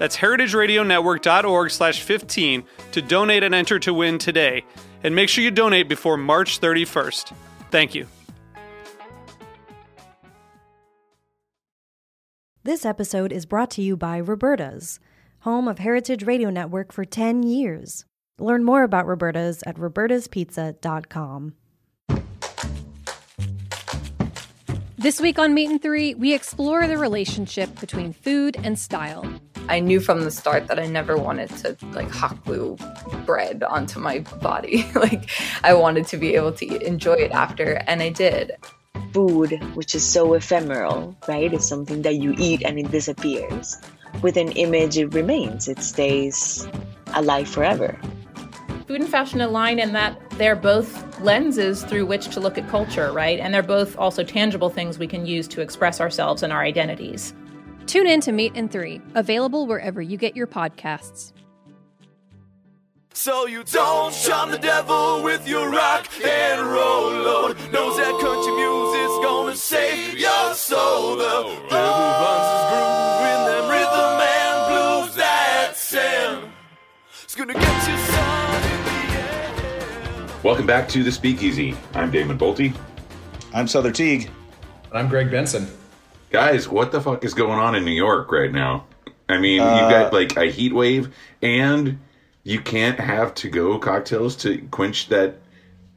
That's heritageradionetwork.org slash 15 to donate and enter to win today. And make sure you donate before March 31st. Thank you. This episode is brought to you by Roberta's, home of Heritage Radio Network for 10 years. Learn more about Roberta's at robertaspizza.com. This week on Meat and Three, we explore the relationship between food and style. I knew from the start that I never wanted to like hot glue bread onto my body. like I wanted to be able to enjoy it after, and I did. Food, which is so ephemeral, right? It's something that you eat and it disappears. With an image, it remains. It stays alive forever food and fashion align in that they're both lenses through which to look at culture, right? And they're both also tangible things we can use to express ourselves and our identities. Tune in to Meat and Three, available wherever you get your podcasts. So you don't shun the devil with your rock and roll load. Knows that country music's gonna save your soul. The devil runs his groove in them rhythm and blues that sound. It's gonna get you some. Welcome back to the Speakeasy. I'm Damon Boelte. I'm Sother Teague. And I'm Greg Benson. Guys, what the fuck is going on in New York right now? I mean, uh, you've got like a heat wave, and you can't have to go cocktails to quench that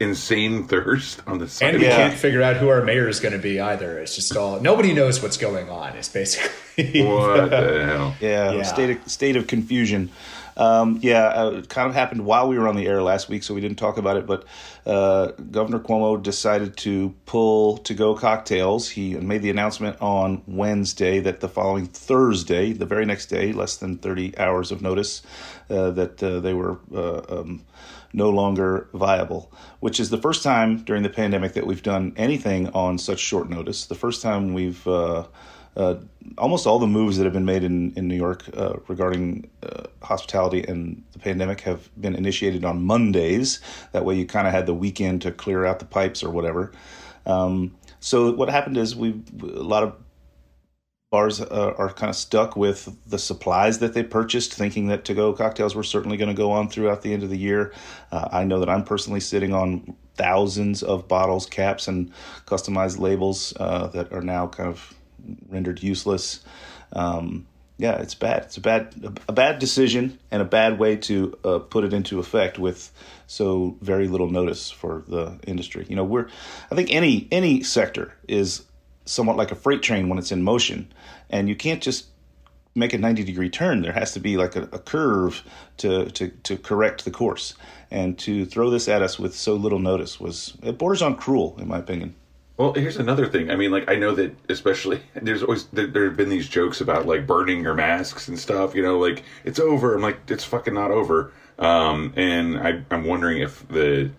insane thirst on the side. And we can't figure out who our mayor is going to be either. It's just all nobody knows what's going on. It's basically what the hell? Yeah, yeah. state of, state of confusion. Um, yeah, uh, it kind of happened while we were on the air last week, so we didn't talk about it. But uh, Governor Cuomo decided to pull to go cocktails. He made the announcement on Wednesday that the following Thursday, the very next day, less than 30 hours of notice, uh, that uh, they were. Uh, um, no longer viable, which is the first time during the pandemic that we've done anything on such short notice. The first time we've uh, uh, almost all the moves that have been made in, in New York uh, regarding uh, hospitality and the pandemic have been initiated on Mondays. That way, you kind of had the weekend to clear out the pipes or whatever. Um, so what happened is we a lot of bars uh, are kind of stuck with the supplies that they purchased, thinking that to-go cocktails were certainly going to go on throughout the end of the year. Uh, I know that I'm personally sitting on thousands of bottles, caps, and customized labels uh, that are now kind of rendered useless. Um, yeah, it's bad. It's a bad a bad decision and a bad way to uh, put it into effect with so very little notice for the industry. You know, we're I think any any sector is somewhat like a freight train when it's in motion, and you can't just make a 90 degree turn there has to be like a, a curve to, to to correct the course and to throw this at us with so little notice was it borders on cruel in my opinion well, here's another thing. I mean, like I know that especially there's always there, there have been these jokes about like burning your masks and stuff. You know, like it's over. I'm like it's fucking not over. Um, and I, I'm wondering if the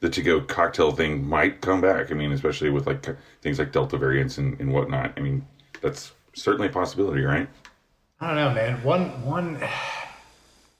the to go cocktail thing might come back. I mean, especially with like things like Delta variants and, and whatnot. I mean, that's certainly a possibility, right? I don't know, man. One one.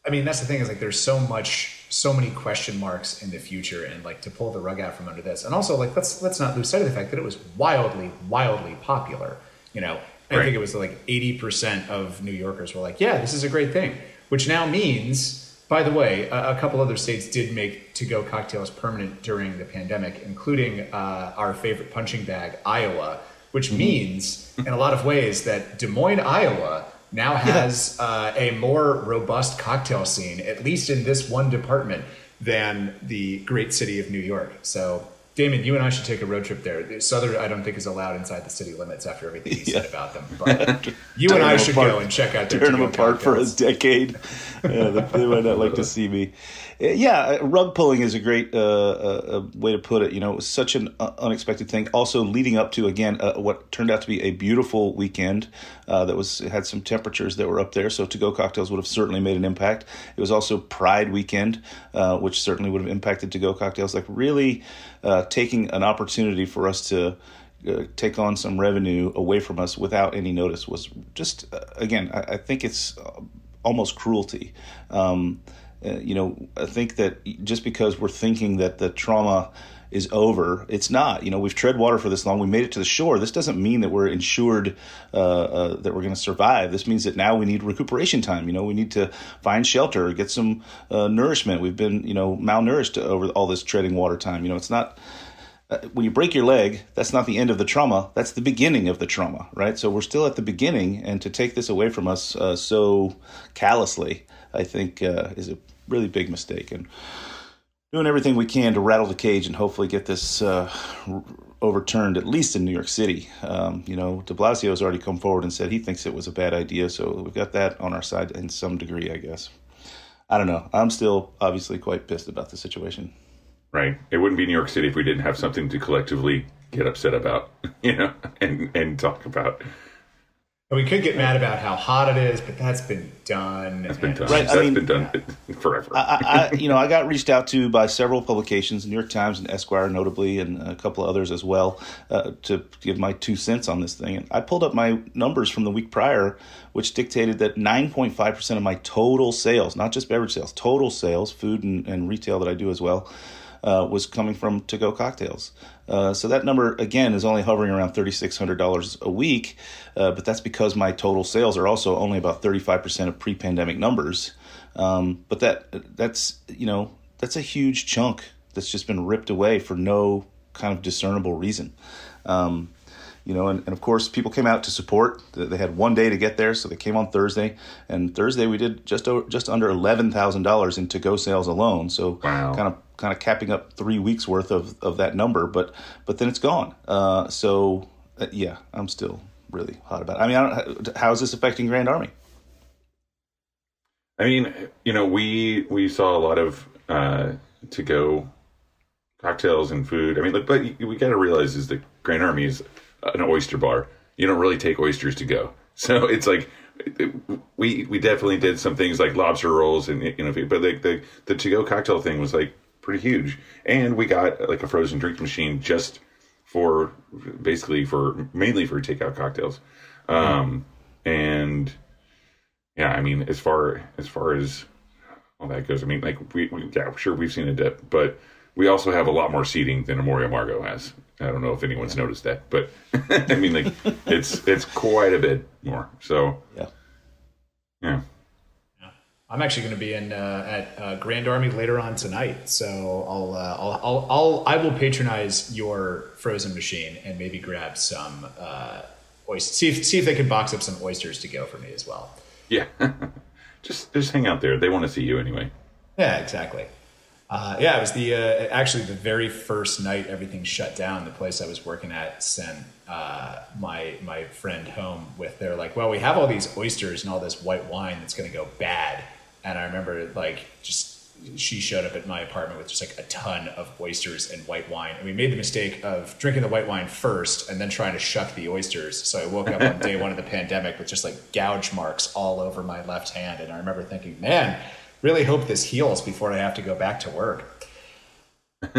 I mean, that's the thing is like there's so much so many question marks in the future and like to pull the rug out from under this. And also like let's let's not lose sight of the fact that it was wildly wildly popular you know? I think it was like 80% of new yorkers were like yeah this is a great thing which now means by the way a, a couple other states did make to go cocktails permanent during the pandemic including uh, our favorite punching bag iowa which mm-hmm. means in a lot of ways that des moines iowa now has yeah. uh, a more robust cocktail scene, at least in this one department, than the great city of New York. So, Damon, you and I should take a road trip there. Sother, I don't think, is allowed inside the city limits after everything you said about them. But you and I should go and check out their Turn them apart for a decade. Yeah, they, they might not like to see me. Uh, Yeah, rug pulling is a great uh, uh, uh, way to put it. You know, it was such an uh, unexpected thing. Also, leading up to again uh, what turned out to be a beautiful weekend uh, that was had some temperatures that were up there. So, to go cocktails would have certainly made an impact. It was also Pride weekend, uh, which certainly would have impacted to go cocktails. Like really uh, taking an opportunity for us to uh, take on some revenue away from us without any notice was just uh, again I, I think it's uh, almost cruelty um, uh, you know i think that just because we're thinking that the trauma is over it's not. You know we've tread water for this long. We made it to the shore. This doesn't mean that we're insured uh, uh, that we're going to survive. This means that now we need recuperation time. You know we need to find shelter get some uh, nourishment. We've been you know malnourished over all this treading water time. You know it's not uh, when you break your leg, that's not the end of the trauma. That's the beginning of the trauma, right? So we're still at the beginning, and to take this away from us uh, so callously, I think, uh, is a really big mistake. And doing everything we can to rattle the cage and hopefully get this uh, overturned, at least in New York City. Um, you know, De Blasio has already come forward and said he thinks it was a bad idea, so we've got that on our side in some degree, I guess. I don't know. I'm still obviously quite pissed about the situation. Right. It wouldn't be New York City if we didn't have something to collectively get upset about, you know, and and talk about. And we could get mad about how hot it is, but that's been done. That's been done. Right, I mean- been done forever. I, I, you know, I got reached out to by several publications, New York Times and Esquire, notably, and a couple of others as well, uh, to give my two cents on this thing. And I pulled up my numbers from the week prior, which dictated that 9.5 percent of my total sales, not just beverage sales, total sales, food and, and retail that I do as well, uh, was coming from to-go cocktails. Uh, so that number again is only hovering around thirty-six hundred dollars a week, uh, but that's because my total sales are also only about thirty-five percent of pre-pandemic numbers. Um, but that that's you know that's a huge chunk that's just been ripped away for no kind of discernible reason. Um, you know, and, and of course, people came out to support. They had one day to get there, so they came on Thursday. And Thursday, we did just over, just under eleven thousand dollars in to-go sales alone. So Wow. kind of kind of capping up three weeks worth of, of that number. But but then it's gone. Uh, so uh, yeah, I'm still really hot about it. I mean, I don't, how is this affecting Grand Army? I mean, you know, we we saw a lot of uh, to go cocktails and food. I mean, look, but we got to realize is that Grand Army is an oyster bar. You don't really take oysters to go, so it's like we we definitely did some things like lobster rolls and you know, but like the the to go cocktail thing was like pretty huge, and we got like a frozen drink machine just for basically for mainly for takeout cocktails, um, and yeah, I mean, as far as far as all that goes, I mean, like we, we yeah, sure we've seen a dip, but we also have a lot more seating than Amor y Amargo has. I don't know if anyone's noticed that, but I mean, like it's it's quite a bit more. So Yeah. yeah, I'm actually going to be in uh, at uh, Grand Army later on tonight, so I'll, uh, I'll I'll I'll I will patronize your frozen machine and maybe grab some uh, oysters. See if see if they can box up some oysters to go for me as well. yeah, just just hang out there. They want to see you anyway. Yeah, exactly. Uh, yeah, it was the uh, actually the very first night everything shut down. The place I was working at sent uh, my my friend home with. They're like, "Well, we have all these oysters and all this white wine that's going to go bad." And I remember like just she showed up at my apartment with just like a ton of oysters and white wine, and we made the mistake of drinking the white wine first and then trying to shuck the oysters. So I woke up on day one of the pandemic with just like gouge marks all over my left hand, and I remember thinking, "Man." really hope this heals before I have to go back to work.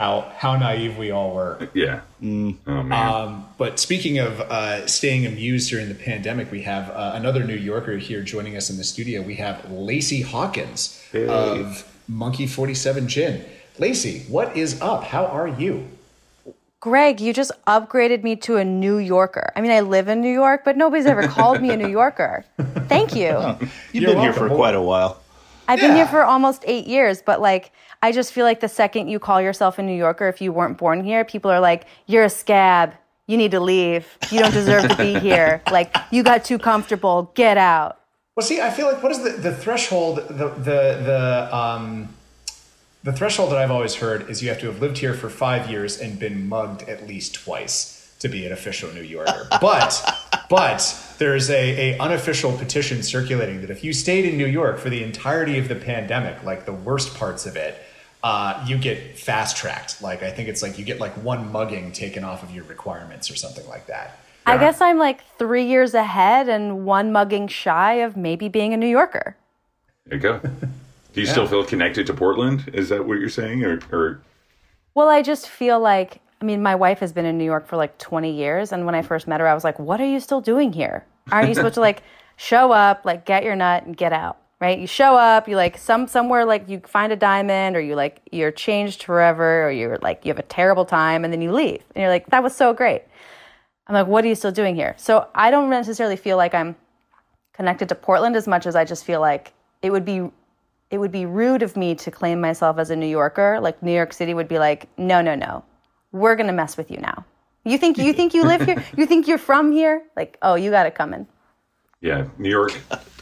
how how naive we all were. Yeah. Oh man. Um, but speaking of uh, staying amused during the pandemic, we have uh, another New Yorker here joining us in the studio. We have Lacy Hawkins of Monkey Forty Seven Gin. Lacy, what is up? How are you? Greg, you just upgraded me to a New Yorker. I mean, I live in New York, but nobody's ever called me a New Yorker. Thank you. You've You're been here for quite a while. I've been here for almost eight years, but like, I just feel like the second you call yourself a New Yorker, if you weren't born here, people are like, you're a scab. You need to leave. You don't deserve to be here. Like, you got too comfortable. Get out. Well, see, I feel like what is the, the threshold, the the the um, the threshold that I've always heard is you have to have lived here for five years and been mugged at least twice to be an official New Yorker. But but there's a, a unofficial petition circulating that if you stayed in New York for the entirety of the pandemic, like the worst parts of it, uh, you get fast tracked. Like I think it's like you get like one mugging taken off of your requirements or something like that. I guess I'm like three years ahead and one mugging shy of maybe being a New Yorker. There you go. Do you Yeah. still feel connected to Portland? Is that what you're saying, or, or Well, I just feel like, I mean, my wife has been in New York for like 20 years. And when I first met her, I was like, what are you still doing here? Aren't you supposed to like show up, like get your nut and get out? Right? You show up, you like some somewhere like you find a diamond or you like you're changed forever or you're like you have a terrible time and then you leave. And you're like, that was so great. I'm like, what are you still doing here? So I don't necessarily feel like I'm connected to Portland as much as I just feel like it would be it would be rude of me to claim myself as a New Yorker. Like New York City would be like, no, no, no, we're gonna mess with you now. You think you think you live here? You think you're from here? Like, oh, you got it coming. yeah, New York,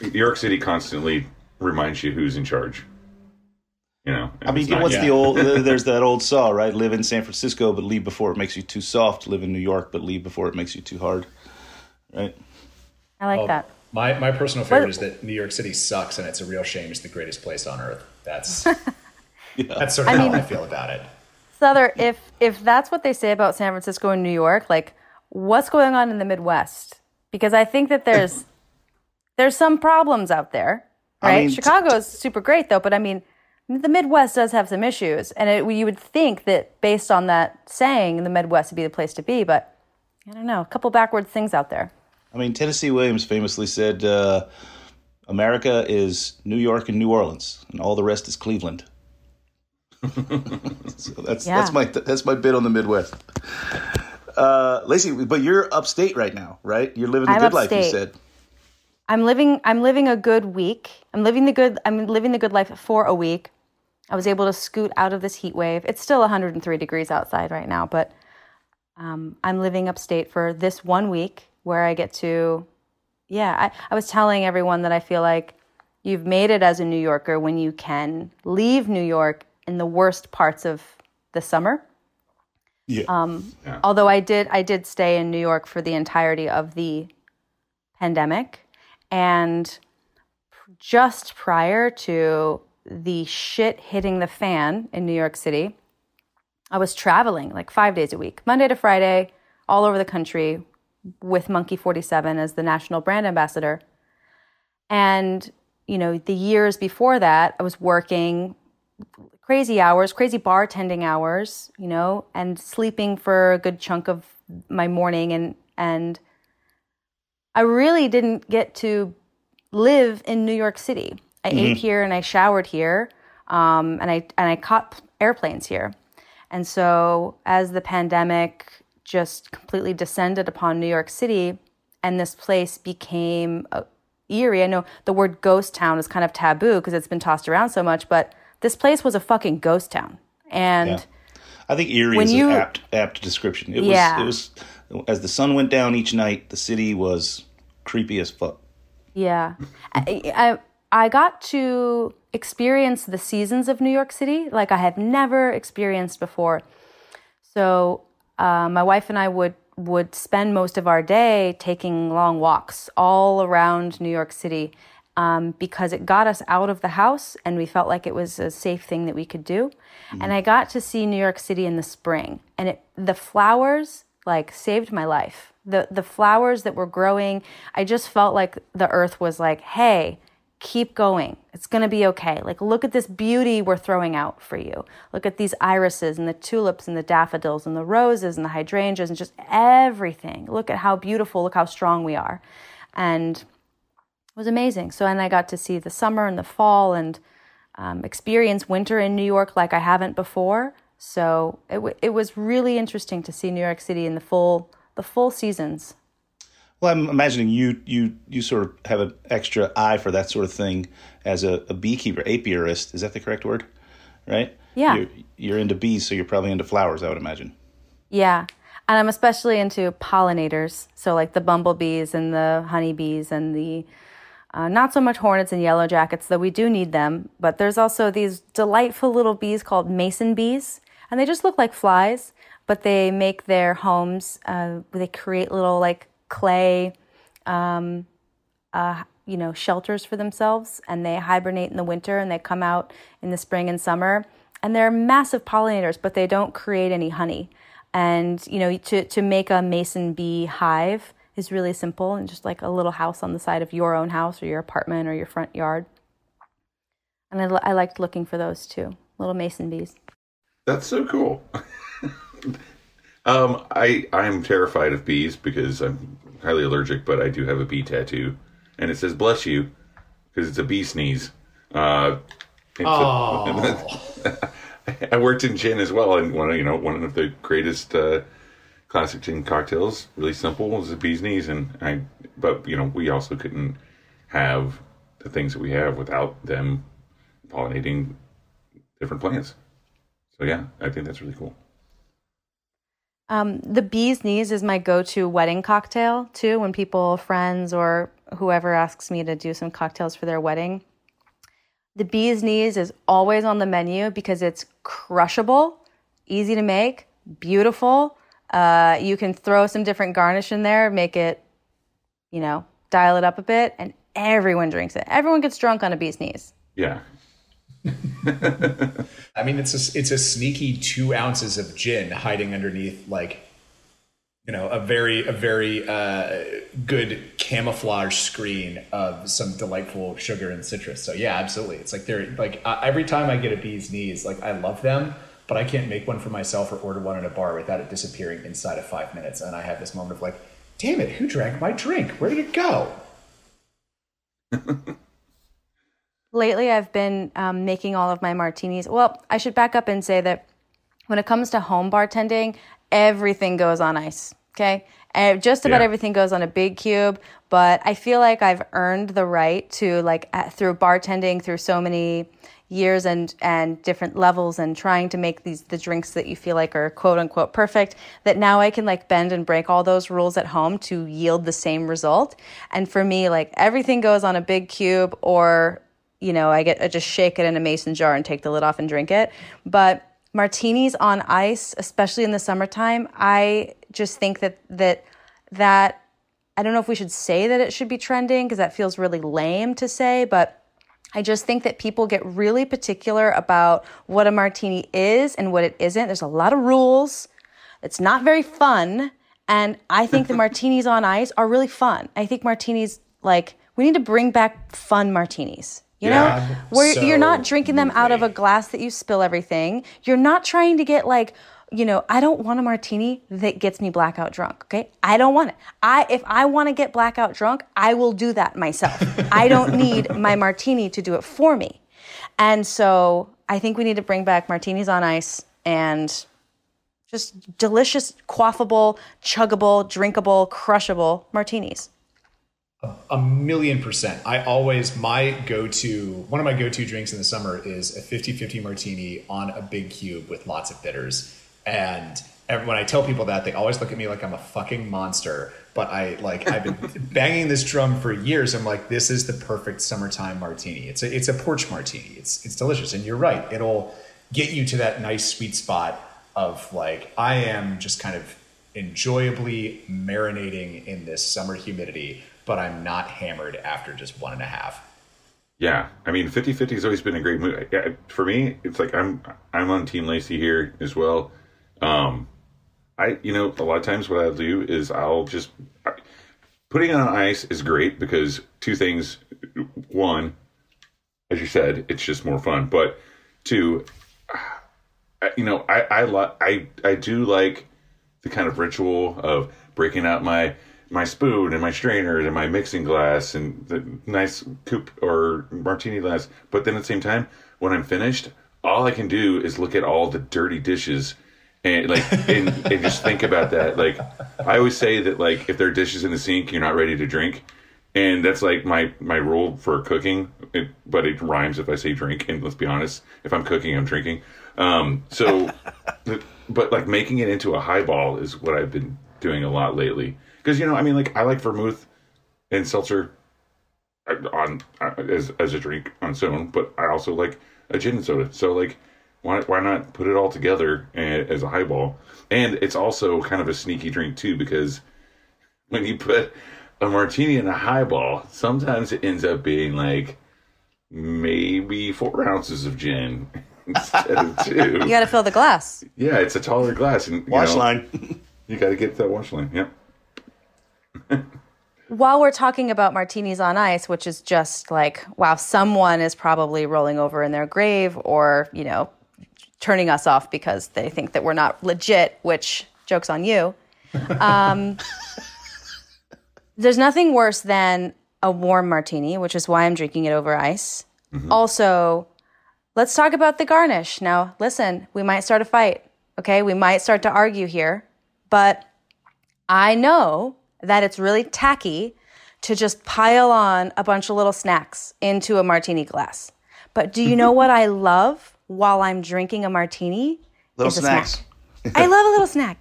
New York City constantly reminds you who's in charge. You know, I mean, what's yeah. the old? there's that old saw, right? Live in San Francisco, but leave before it makes you too soft. Live in New York, but leave before it makes you too hard. Right? I like Well, that. My my personal favorite What- is that New York City sucks and it's a real shame it's the greatest place on earth. That's that's sort of I how mean- I feel about it. Sother, if if that's what they say about San Francisco and New York, like what's going on in the Midwest? Because I think that there's there's some problems out there, I right? mean, t- Chicago's super great though, but I mean the Midwest does have some issues, and it, you would think that based on that saying, the Midwest would be the place to be. But I don't know, a couple backwards things out there. I mean, Tennessee Williams famously said, uh, "America is New York and New Orleans, and all the rest is Cleveland." so that's Yeah. that's my that's my bit on the Midwest. Uh, Lacy, but you're upstate right now, right? You're living the I'm good life. You said. I'm living I'm living a good week. I'm living the good I'm living the good life for a week. I was able to scoot out of this heat wave. It's still 103 degrees outside right now, but um, I'm living upstate for this one week where I get to yeah, I, I was telling everyone that I feel like you've made it as a New Yorker when you can leave New York in the worst parts of the summer. Yeah. Um, Although I did, I did stay in New York for the entirety of the pandemic, and just prior to the shit hitting the fan in New York City, I was traveling like five days a week, Monday to Friday, all over the country with Monkey 47 as the national brand ambassador. And, you know, the years before that, I was working crazy hours, crazy bartending hours, you know, and sleeping for a good chunk of my morning and and I really didn't get to live in New York City. I ate here and I showered here, um, and I and I caught airplanes here. And so, as the pandemic just completely descended upon New York City, and this place became uh, eerie. I know the word ghost town is kind of taboo because it's been tossed around so much, but this place was a fucking ghost town. And Yeah. I think eerie When is you- an apt apt description. It Yeah. was it was as the sun went down each night, the city was creepy as fuck. Yeah. I, I I got to experience the seasons of New York City like I have never experienced before. So uh, my wife and I would would spend most of our day taking long walks all around New York City um, because it got us out of the house and we felt like it was a safe thing that we could do. And I got to see New York City in the spring, and it the flowers like saved my life. The the flowers that were growing, I just felt like the earth was like, "Hey, keep going. It's going to be okay. Like look at this beauty we're throwing out for you. Look at these irises and the tulips and the daffodils and the roses and the hydrangeas and just everything. Look at how beautiful, look how strong we are." And was amazing. So, and I got to see the summer and the fall and um, experience winter in New York like I haven't before. So it, w- it was really interesting to see New York City in the full the full seasons. Well, I'm imagining you you you sort of have an extra eye for that sort of thing as a, a beekeeper, apiarist. Is that the correct word? Right? Yeah. You're, you're into bees, so you're probably into flowers. I would imagine. Yeah. And I'm especially into pollinators. So like the bumblebees and the honeybees and the Uh, not so much hornets and yellow jackets, though we do need them. But there's also these delightful little bees called mason bees, and they just look like flies, but they make their homes. Uh, they create little like clay, um, uh, you know, shelters for themselves, and they hibernate in the winter and they come out in the spring and summer. And they're massive pollinators, but they don't create any honey. And you know, to to make a mason bee hive is really simple and just like a little house on the side of your own house or your apartment or your front yard. And I, I liked looking for those too, little mason bees. That's so cool. um, I I'm terrified of bees because I'm highly allergic, but I do have a bee tattoo, and it says "bless you" because it's a bee sneeze. Uh, oh. I worked in gin as well, and one of you know one of the greatest uh, classic gin cocktails, really simple, was the bee's knees, and I. But you know, we also couldn't have the things that we have without them pollinating different plants. So yeah, I think that's really cool. Um, the bee's knees is my go-to wedding cocktail too. When people, friends, or whoever asks me to do some cocktails for their wedding, the bee's knees is always on the menu because it's crushable, easy to make, beautiful. Uh, you can throw some different garnish in there, make it, you know, dial it up a bit, and everyone drinks it. Everyone gets drunk on a bee's knees. Yeah. I mean, it's a, it's a sneaky two ounces of gin hiding underneath like, you know, a very a very uh, good camouflage screen of some delightful sugar and citrus. So yeah, absolutely. It's like they're like uh, every time I get a bee's knees, like I love them, but I can't make one for myself or order one in a bar without it disappearing inside of five minutes. And I have this moment of like, damn it, who drank my drink? Where did it go? Lately, I've been um, making all of my martinis. Well, I should back up and say that when it comes to home bartending, everything goes on ice. Okay. And just about Yeah. everything goes on a big cube, but I feel like I've earned the right to like uh, through bartending through so many years and and different levels and trying to make these the drinks that you feel like are quote unquote perfect that now I can like bend and break all those rules at home to yield the same result. And for me like everything goes on a big cube or you know, I get I just shake it in a mason jar and take the lid off and drink it. But martinis on ice, especially in the summertime, I just think that that that I don't know if we should say that it should be trending because that feels really lame to say, but I just think that people get really particular about what a martini is and what it isn't. There's a lot of rules. It's not very fun. And I think the martinis on ice are really fun. I think martinis, like, we need to bring back fun martinis. You know, Yeah, where you're not drinking them out of a glass that you spill everything. You're not trying to get like, you know, I don't want a martini that gets me blackout drunk. Okay, I don't want it. I if I want to get blackout drunk, I will do that myself. I don't need my martini to do it for me. And so I think we need to bring back martinis on ice and just delicious, quaffable, chuggable, drinkable, crushable martinis. A million percent. I always, my go to, one of my go to drinks in the summer is a 50 50 martini on a big cube with lots of bitters. And when I tell people that, they always look at me like I'm a fucking monster. But I like, I've been banging this drum for years. I'm like, this is the perfect summertime martini. It's a, it's a porch martini. It's, it's delicious. And you're right. It'll get you to that nice sweet spot of like, I am just kind of enjoyably marinating in this summer humidity, but I'm not hammered after just one and a half. Yeah, I mean, 50-50 has always been a great move. Yeah, For me, it's like I'm I'm on Team Lacy here as well. Um, I you know a lot of times what I'll do is I'll just putting it on ice is great because two things. One, as you said, it's just more fun. But two, you know, I I I I do like the kind of ritual of breaking out my my spoon and my strainer and my mixing glass and the nice coupe or martini glass. But then at the same time, when I'm finished, all I can do is look at all the dirty dishes and like and, and just think about that. Like I always say that like if there are dishes in the sink, you're not ready to drink. And that's like my my rule for cooking, it, but it rhymes if I say drink. And let's be honest, if I'm cooking, I'm drinking. Um, so, but like making it into a highball is what I've been doing a lot lately. Because you know, I mean, like I like vermouth and seltzer. on uh, as as a drink on its own, but I also like a gin and soda. So like, why why not put it all together eh, as a highball? And it's also kind of a sneaky drink too because when you put a martini in a highball, sometimes it ends up being like maybe four ounces of gin instead of two. You got to fill the glass. Yeah, it's a taller glass, and you Wash know, line. You got to get that wash line. Yep. While we're talking about martinis on ice, which is just like, wow, someone is probably rolling over in their grave or, you know, turning us off because they think that we're not legit, which joke's on you. Um, there's nothing worse than a warm martini, which is why I'm drinking it over ice. Also, let's talk about the garnish. Now, listen, we might start a fight, okay? We might start to argue here, but I know that it's really tacky to just pile on a bunch of little snacks into a martini glass. But do you know what I love while I'm drinking a martini? Little Is a snacks. snack. I love a little snack.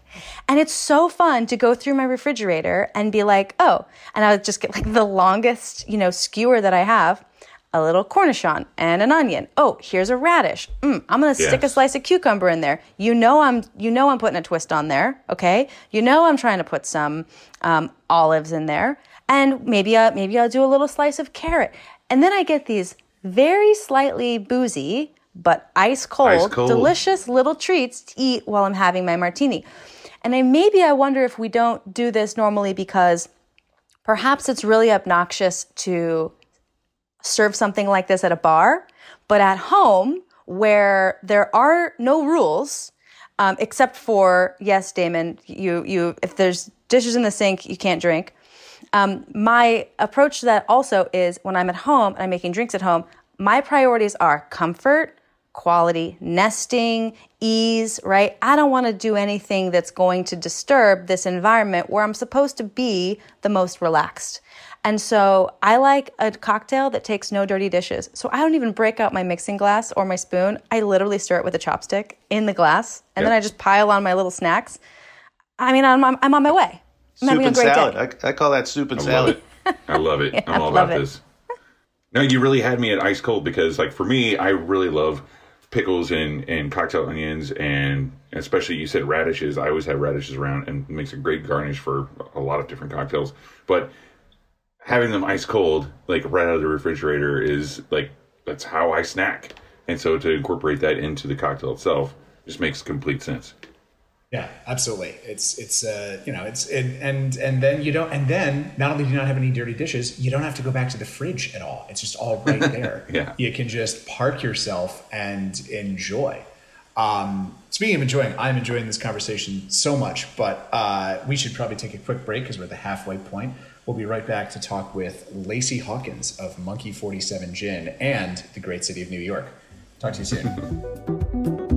And it's so fun to go through my refrigerator and be like, oh, and I would just get like the longest, you know, skewer that I have, a little cornichon and an onion. Oh, here's a radish. Mm, I'm gonna stick a slice of cucumber in there. You know I'm you know I'm putting a twist on there, okay? You know I'm trying to put some um, olives in there, and maybe uh, maybe I'll do a little slice of carrot, and then I get these very slightly boozy but ice cold, Ice cold. delicious little treats to eat while I'm having my martini. And I maybe I wonder if we don't do this normally because perhaps it's really obnoxious to serve something like this at a bar, but at home where there are no rules, um, except for yes, Damon, you you if there's dishes in the sink, you can't drink. Um, my approach to that also is when I'm at home and I'm making drinks at home, my priorities are comfort, quality, nesting, ease, right? I don't want to do anything that's going to disturb this environment where I'm supposed to be the most relaxed. And so I like a cocktail that takes no dirty dishes. So I don't even break out my mixing glass or my spoon. I literally stir it with a chopstick in the glass, and then I just pile on my little snacks. I mean, I'm, I'm, I'm on my way. I'm Soup having a and great salad. day. I, I call that soup and I love salad. it. I love it. I'm all about it. this. No, you really had me at ice cold because, like, for me, I really love pickles and, and cocktail onions, and especially you said radishes. I always have radishes around, and makes a great garnish for a lot of different cocktails. But having them ice cold, like right out of the refrigerator, is like that's how I snack. And so to incorporate that into the cocktail itself just makes complete sense. Yeah, absolutely. It's it's uh, you know it's it, and and then you don't and then not only do you not have any dirty dishes, you don't have to go back to the fridge at all. It's just all right there. Yeah. you can just park yourself and enjoy. Um, speaking of enjoying, I'm enjoying this conversation so much, but uh, we should probably take a quick break because we're at the halfway point. We'll be right back to talk with Lacy Hawkins of Monkey 47 Gin and the great city of New York. Talk to you soon.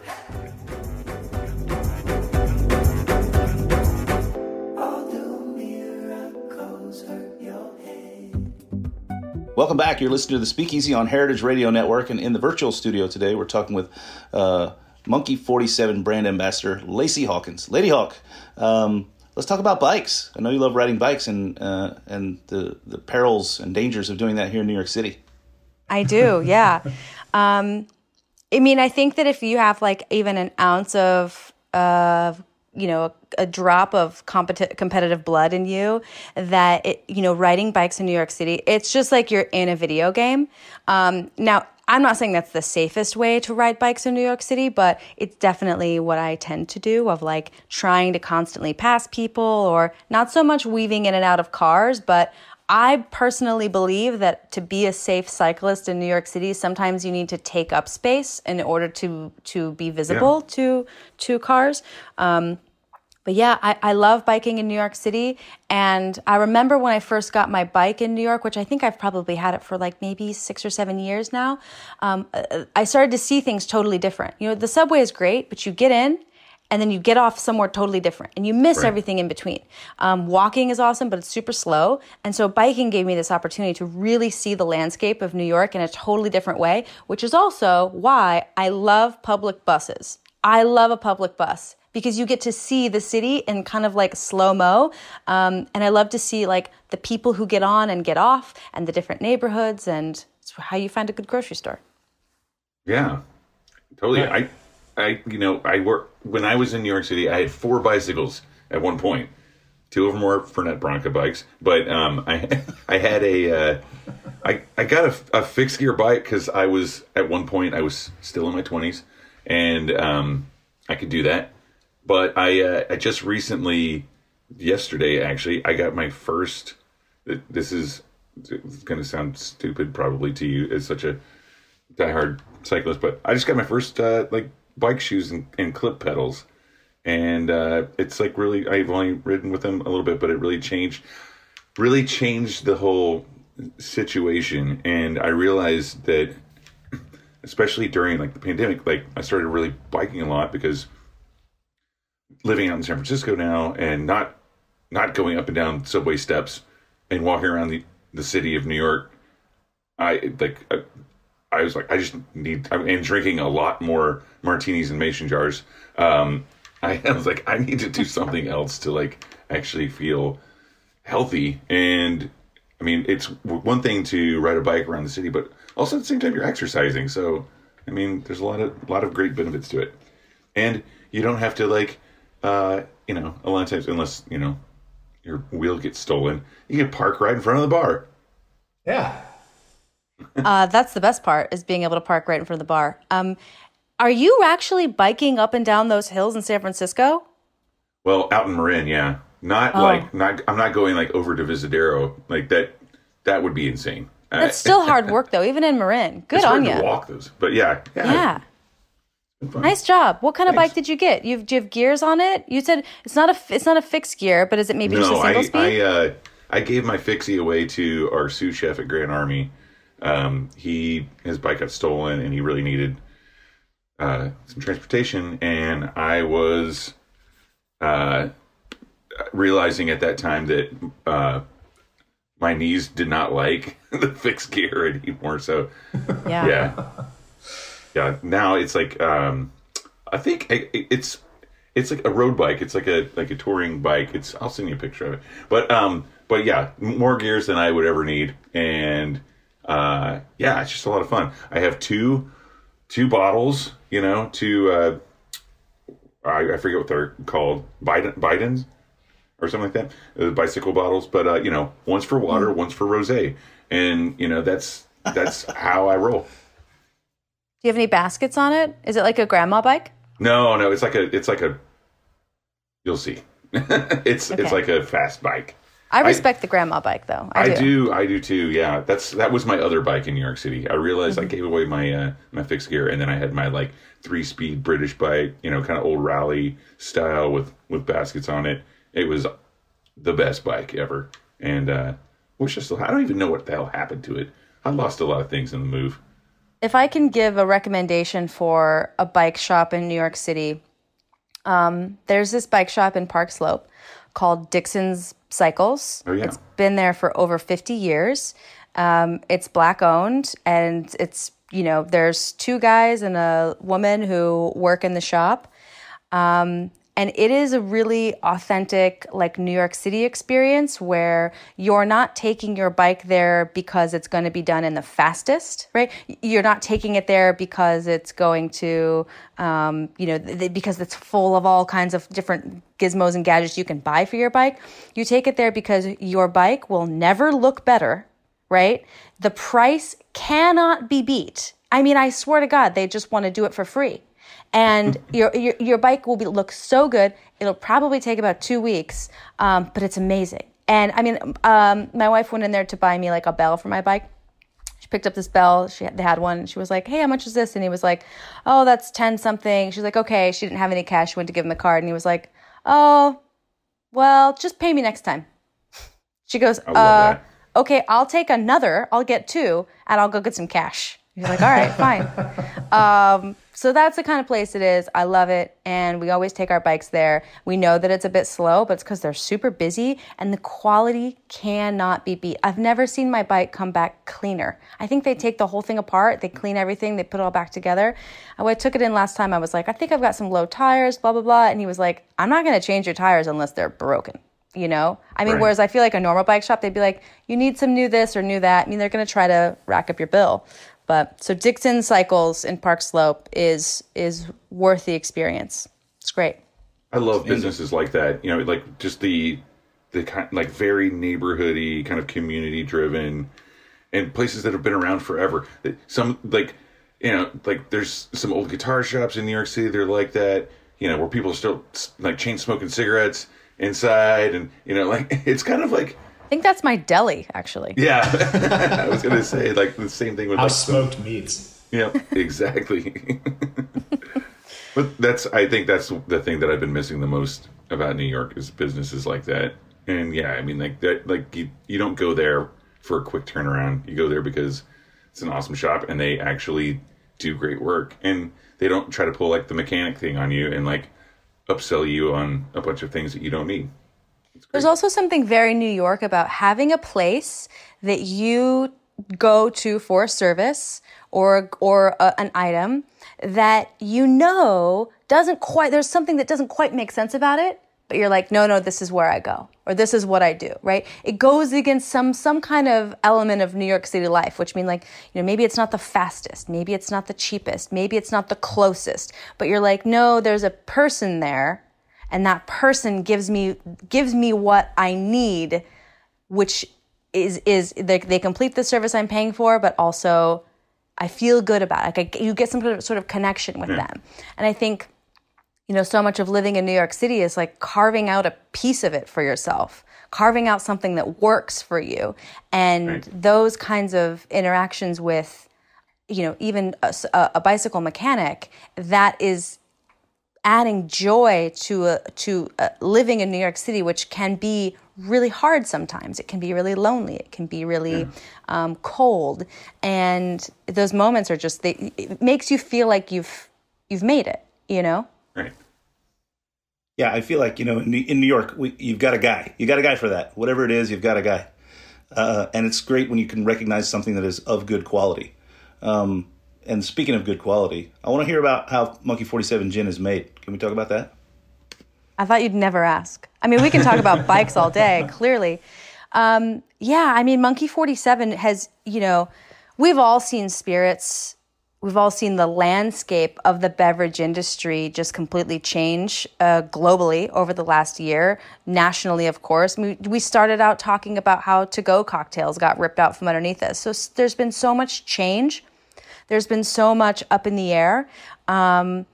Welcome back. You're listening to the Speakeasy on Heritage Radio Network, and in the virtual studio today, we're talking with uh, Monkey 47 brand ambassador, Lacy Hawkins. Lady Hawk, um, let's talk about bikes. I know you love riding bikes and, uh, and the, the perils and dangers of doing that here in New York City. I do, yeah. um, I mean, I think that if you have like even an ounce of, of you know, a, a drop of competi- competitive blood in you, that it, you know, riding bikes in New York City, it's just like you're in a video game. Um, now, I'm not saying that's the safest way to ride bikes in New York City, but it's definitely what I tend to do of like trying to constantly pass people or not so much weaving in and out of cars, but I personally believe that to be a safe cyclist in New York City, sometimes you need to take up space in order to to be visible yeah. to to cars. Um, but yeah, I, I love biking in New York City. And I remember when I first got my bike in New York, which I think I've probably had it for like maybe six or seven years now. Um, uh, I started to see things totally different. You know, the subway is great, but you get in and then you get off somewhere totally different and you miss right. everything in between. Um, walking is awesome, but it's super slow. And so biking gave me this opportunity to really see the landscape of New York in a totally different way, which is also why I love public buses. I love a public bus because you get to see the city in kind of like slow mo. Um, and I love to see like the people who get on and get off and the different neighborhoods and it's how you find a good grocery store. Yeah, totally. I I, you know, I work when I was in New York City. I had four bicycles at one point. Two of them were Fernet Branca bikes, but um, I I had a uh, I I got a, a fixed gear bike because I was at one point I was still in my twenties and um, I could do that. But I uh, I just recently yesterday actually I got my first. This is going to sound stupid probably to you as such a diehard cyclist, but I just got my first uh, like bike shoes and, and clip pedals, and uh, it's like really. I've only ridden with them a little bit, but it really changed, really changed the whole situation. And I realized that, especially during like the pandemic, like I started really biking a lot because living out in San Francisco now and not not going up and down subway steps and walking around the the city of New York. I like I was like, I just need, I and drinking a lot more martinis and mason jars. Um, I, I was like, I need to do something else to like actually feel healthy. And I mean, it's one thing to ride a bike around the city, but also at the same time you're exercising. So, I mean, there's a lot of a lot of great benefits to it, and you don't have to like, uh, you know, a lot of times unless you know your wheel gets stolen, you can park right in front of the bar. Yeah, uh, that's the best part is being able to park right in front of the bar. Um, are you actually biking up and down those hills in San Francisco? Well, out in Marin, yeah. Not oh. like not. I'm not going like over to Visadero like that. That would be insane. It's still hard work though, even in Marin. Good on you. Walk those, but yeah, yeah. yeah. Nice job. What kind of Thanks. bike did you get? You've do you have gears on it? You said it's not a it's not a fixed gear, but is it maybe no, just a single I, speed? I uh, I gave my fixie away to our sous chef at Grand Army um, he his bike got stolen, and he really needed uh, some transportation. And I was uh, realizing at that time that uh, my knees did not like the fixed gear anymore. So yeah, yeah, yeah. Now it's like um, I think it's it's like a road bike. It's like a like a touring bike. It's I'll send you a picture of it. But um, but yeah, more gears than I would ever need, and uh, yeah, it's just a lot of fun. I have two two bottles, you know, two uh, I, I forget what they're called, bidon bidons or something like that, uh, bicycle bottles. But uh, you know, one's for water, mm. one's for rosé, and you know that's that's how I roll. Do you have any baskets on it? Is it like a grandma bike? No, no, it's like a it's like a. You'll see. it's okay. it's like a fast bike. I respect I, the grandma bike though. I do. I do. I do too. Yeah, that's that was my other bike in New York City. I realized mm-hmm. I gave away my uh, my fixed gear, and then I had my like three speed British bike, you know, kind of old rally style with with baskets on it. It was the best bike ever, and uh, which still. I don't even know what the hell happened to it. I lost a lot of things in the move. If I can give a recommendation for a bike shop in New York City, um, there's this bike shop in Park Slope called Dixon's Cycles. Oh, yeah. It's been there for over 50 years. Um, it's black owned and it's you know, there's two guys and a woman who work in the shop. Um, and it is a really authentic, like New York City experience where you're not taking your bike there because it's going to be done in the fastest, right? You're not taking it there because it's going to, um, you know, th- because it's full of all kinds of different gizmos and gadgets you can buy for your bike. You take it there because your bike will never look better, right? The price cannot be beat. I mean, I swear to God, they just want to do it for free and your, your, your bike will be look so good. It'll probably take about two weeks, um, but it's amazing. And I mean, um, my wife went in there to buy me like a bell for my bike. She picked up this bell. She had, they had one. She was like, "Hey, how much is this?" And he was like, "Oh, that's ten something." She's like, "Okay." She didn't have any cash. She went to give him the card, and he was like, "Oh, well, just pay me next time." She goes, uh, "Okay, I'll take another. I'll get two, and I'll go get some cash." He's like, "All right, fine." Um, so that's the kind of place it is. I love it. And we always take our bikes there. We know that it's a bit slow, but it's because they're super busy and the quality cannot be beat. I've never seen my bike come back cleaner. I think they take the whole thing apart, they clean everything, they put it all back together. I took it in last time, I was like, I think I've got some low tires, blah, blah, blah. And he was like, I'm not going to change your tires unless they're broken you know i mean Right. whereas i feel like a normal bike shop they'd be like you need some new this or new that i mean they're going to try to rack up your bill but so dixon cycles in park slope is is worth the experience it's great I love businesses like that. You know, like just the the kind like very neighborhoody kind of community driven, and places that have been around forever. Some like you know like there's some old guitar shops in New York City. They're like that. You know, where people are still like chain smoking cigarettes inside, and you know, like it's kind of like think that's my deli actually yeah. I was gonna say like the same thing with How like smoked meats. yeah, exactly. but that's I think that's the thing that I've been missing the most about New York is businesses like that. And yeah, I mean like that like you, you don't go there for a quick turnaround. You go there because it's an awesome shop and they actually do great work and they don't try to pull like the mechanic thing on you and like upsell you on a bunch of things that you don't need. There's also something very New York about having a place that you go to for a service or or a, an item that you know doesn't quite there's something that doesn't quite make sense about it but you're like no no this is where I go or this is what I do right? It goes against some some kind of element of New York City life which mean like you know maybe it's not the fastest maybe it's not the cheapest maybe it's not the closest but you're like no there's a person there and that person gives me gives me what I need, which is is they, they complete the service I'm paying for, but also I feel good about it. Like I, you get some sort of, sort of connection with Yeah. them, and I think you know so much of living in New York City is like carving out a piece of it for yourself, carving out something that works for you, and those kinds of interactions with you know even a bicycle mechanic that is adding joy to a, to a living in New York City, which can be really hard sometimes. It can be really lonely. It can be really um, cold, and those moments are just they, it makes you feel like you've you've made it. You know. Right. Yeah, I feel like you know in, in New York, we, you've got a guy. You got a guy for that. Whatever it is, you've got a guy, uh, and it's great when you can recognize something that is of good quality. Um, and speaking of good quality, I want to hear about how Monkey Forty Seven gin is made. Can we talk about that? I thought you'd never ask. I mean, we can talk about bikes all day, clearly. Um, yeah, I mean, Monkey 47 has, you know, we've all seen spirits. We've all seen the landscape of the beverage industry just completely change uh, globally over the last year, nationally, of course. We, we started out talking about how to go cocktails got ripped out from underneath us. So there's been so much change. There's been so much up in the air. Um,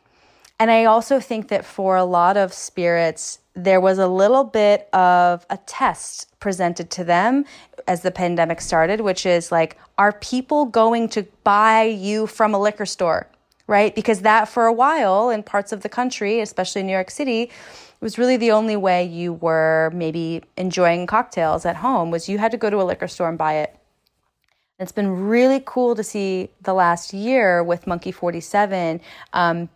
and I also think that for a lot of spirits, there was a little bit of a test presented to them as the pandemic started, which is like, are people going to buy you from a liquor store? Right? Because that for a while in parts of the country, especially New York City, was really the only way you were maybe enjoying cocktails at home was you had to go to a liquor store and buy it. It's been really cool to see the last year with Monkey 47 um,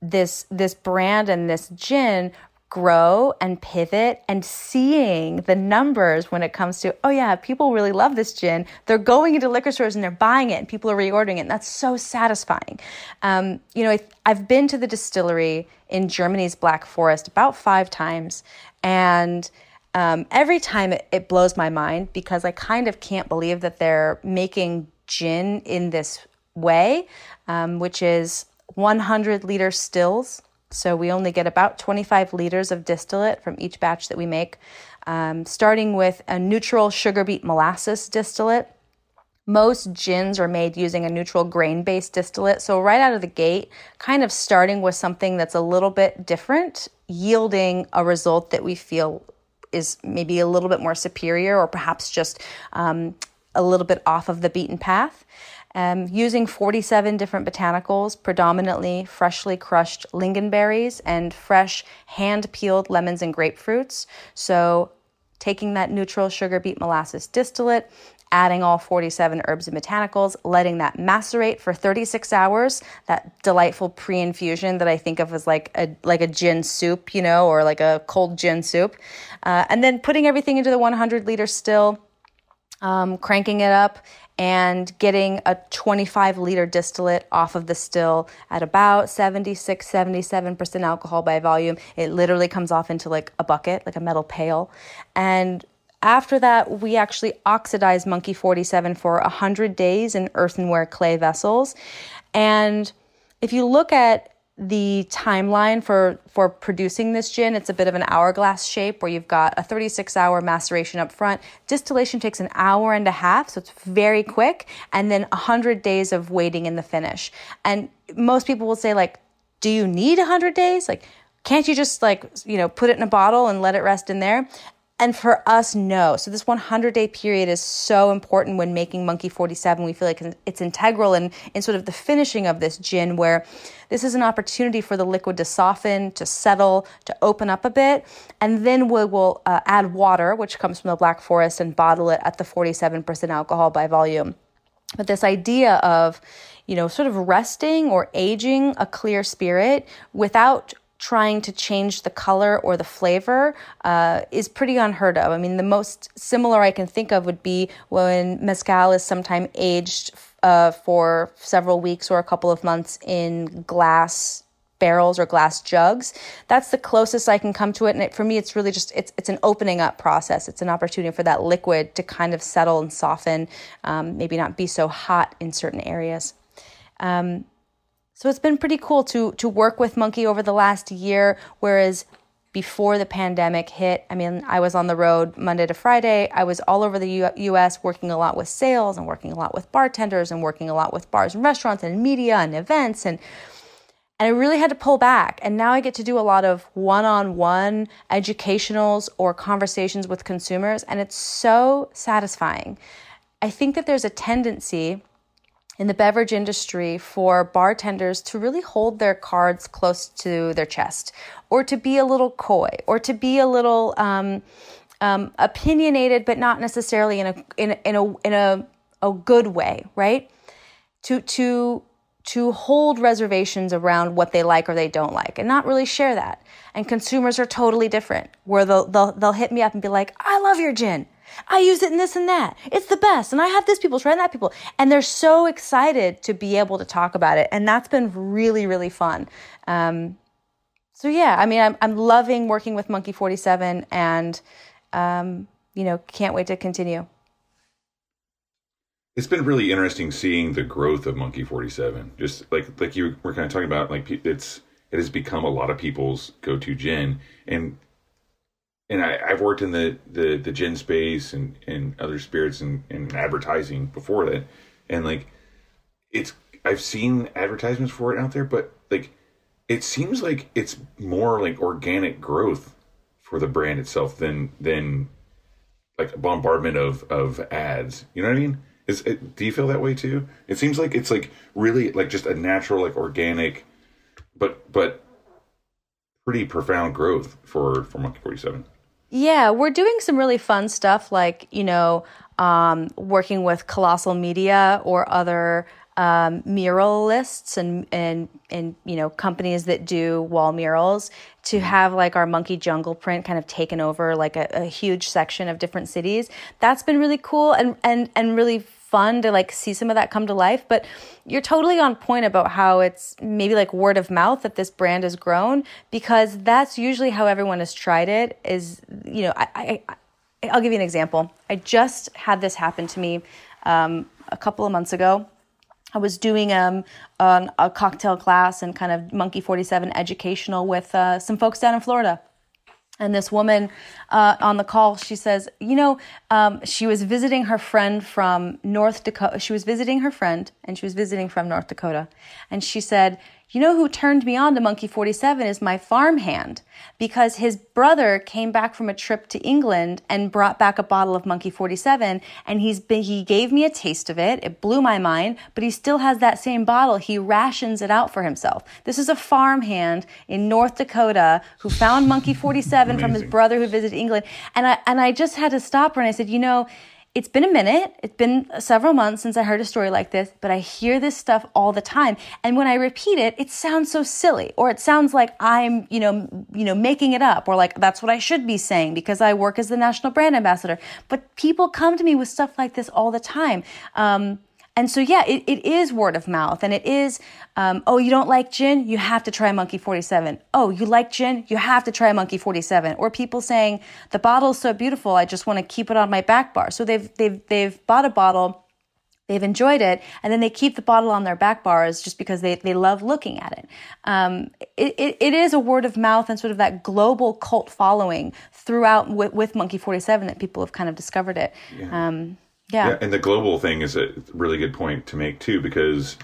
this this brand and this gin grow and pivot and seeing the numbers when it comes to, oh yeah, people really love this gin. They're going into liquor stores and they're buying it and people are reordering it. And that's so satisfying. Um, you know, I've been to the distillery in Germany's Black Forest about five times. And um, every time it, it blows my mind because I kind of can't believe that they're making gin in this way, um, which is 100 liter stills so we only get about 25 liters of distillate from each batch that we make, um, starting with a neutral sugar beet molasses distillate. Most gins are made using a neutral grain based distillate. So, right out of the gate, kind of starting with something that's a little bit different, yielding a result that we feel is maybe a little bit more superior or perhaps just um, a little bit off of the beaten path um, using 47 different botanicals, predominantly freshly crushed lingonberries and fresh hand peeled lemons and grapefruits. So, taking that neutral sugar beet molasses distillate, adding all 47 herbs and botanicals, letting that macerate for 36 hours, that delightful pre-infusion that I think of as like a like a gin soup, you know, or like a cold gin soup, uh, and then putting everything into the 100 liter still, um, cranking it up, and getting a 25 liter distillate off of the still at about 76 77% alcohol by volume. It literally comes off into like a bucket like a metal pail. And after that we actually oxidize monkey 47 for 100 days in earthenware clay vessels. And if you look at the timeline for for producing this gin it's a bit of an hourglass shape where you've got a 36 hour maceration up front. Distillation takes an hour and a half so it's very quick and then 100 days of waiting in the finish. And most people will say like do you need 100 days? Like can't you just like you know put it in a bottle and let it rest in there and for us, no. So this 100 day period is so important when making Monkey 47. We feel like it's integral in, in sort of the finishing of this gin, where this is an opportunity for the liquid to soften, to settle, to open up a bit. And then we will uh, add water, which comes from the Black Forest, and bottle it at the 47% alcohol by volume. But this idea of, you know, sort of resting or aging a clear spirit without trying to change the color or the flavor uh, is pretty unheard of. I mean, the most similar I can think of would be when mezcal is sometimes aged uh, for several weeks or a couple of months in glass barrels or glass jugs. That's the closest I can come to it. And it, for me, it's really just it's it's an opening up process. It's an opportunity for that liquid to kind of settle and soften, um, maybe not be so hot in certain areas. Um, so it's been pretty cool to to work with Monkey over the last year, whereas before the pandemic hit, I mean, I was on the road Monday to Friday. I was all over the U- US working a lot with sales and working a lot with bartenders and working a lot with bars and restaurants and media and events and and I really had to pull back. And now I get to do a lot of one on one educationals or conversations with consumers. And it's so satisfying. I think that there's a tendency in the beverage industry for bartenders to really hold their cards close to their chest or to be a little coy or to be a little um, um, opinionated but not necessarily in a in in a in a, a good way right? To to to hold reservations around what they like or they don't like and not really share that. And consumers are totally different where they'll they'll, they'll hit me up and be like i love your gin I use it in this and that. It's the best. And I have this people try that people. And they're so excited to be able to talk about it. And that's been really, really fun. Um, so yeah, I mean, I'm, I'm loving working with Monkey 47 and, um, you know, can't wait to continue. It's been really interesting seeing the growth of Monkey 47. Just like, like you were kind of talking about, like it's, it has become a lot of people's go-to gin and and I, have worked in the, the, the gin space and, and other spirits and, and advertising before that. And like, it's, I've seen advertisements for it out there, but like, it seems like it's more like organic growth for the brand itself than, than like a bombardment of, of ads. You know what I mean? Is it, do you feel that way too? It seems like it's like really like just a natural, like organic, but, but pretty profound growth for, for Monkey 47. Yeah, we're doing some really fun stuff like, you know, um, working with Colossal Media or other um, muralists and and and you know companies that do wall murals to have like our monkey jungle print kind of taken over like a, a huge section of different cities. That's been really cool and and and really fun to like see some of that come to life. But you're totally on point about how it's maybe like word of mouth that this brand has grown because that's usually how everyone has tried it. Is you know I, I, I'll give you an example. I just had this happen to me um, a couple of months ago. I was doing um, an, a cocktail class and kind of Monkey 47 educational with uh, some folks down in Florida. And this woman uh, on the call, she says, you know, um, she was visiting her friend from North Dakota. She was visiting her friend, and she was visiting from North Dakota. And she said, you know who turned me on to Monkey 47 is my farmhand because his brother came back from a trip to England and brought back a bottle of Monkey 47 and he's been, he gave me a taste of it. It blew my mind, but he still has that same bottle. He rations it out for himself. This is a farmhand in North Dakota who found Monkey 47 from his brother who visited England. And I, and I just had to stop her and I said, you know, it's been a minute. It's been several months since I heard a story like this, but I hear this stuff all the time. And when I repeat it, it sounds so silly or it sounds like I'm, you know, you know, making it up or like that's what I should be saying because I work as the national brand ambassador. But people come to me with stuff like this all the time. Um, and so, yeah, it, it is word of mouth and it is, um, oh, you don't like gin? You have to try Monkey 47. Oh, you like gin? You have to try Monkey 47. Or people saying, the bottle's so beautiful, I just want to keep it on my back bar. So they've, they've, they've bought a bottle, they've enjoyed it, and then they keep the bottle on their back bars just because they, they love looking at it. Um, it, it. It is a word of mouth and sort of that global cult following throughout with, with Monkey 47 that people have kind of discovered it. Yeah. Um, yeah. yeah. And the global thing is a really good point to make too, because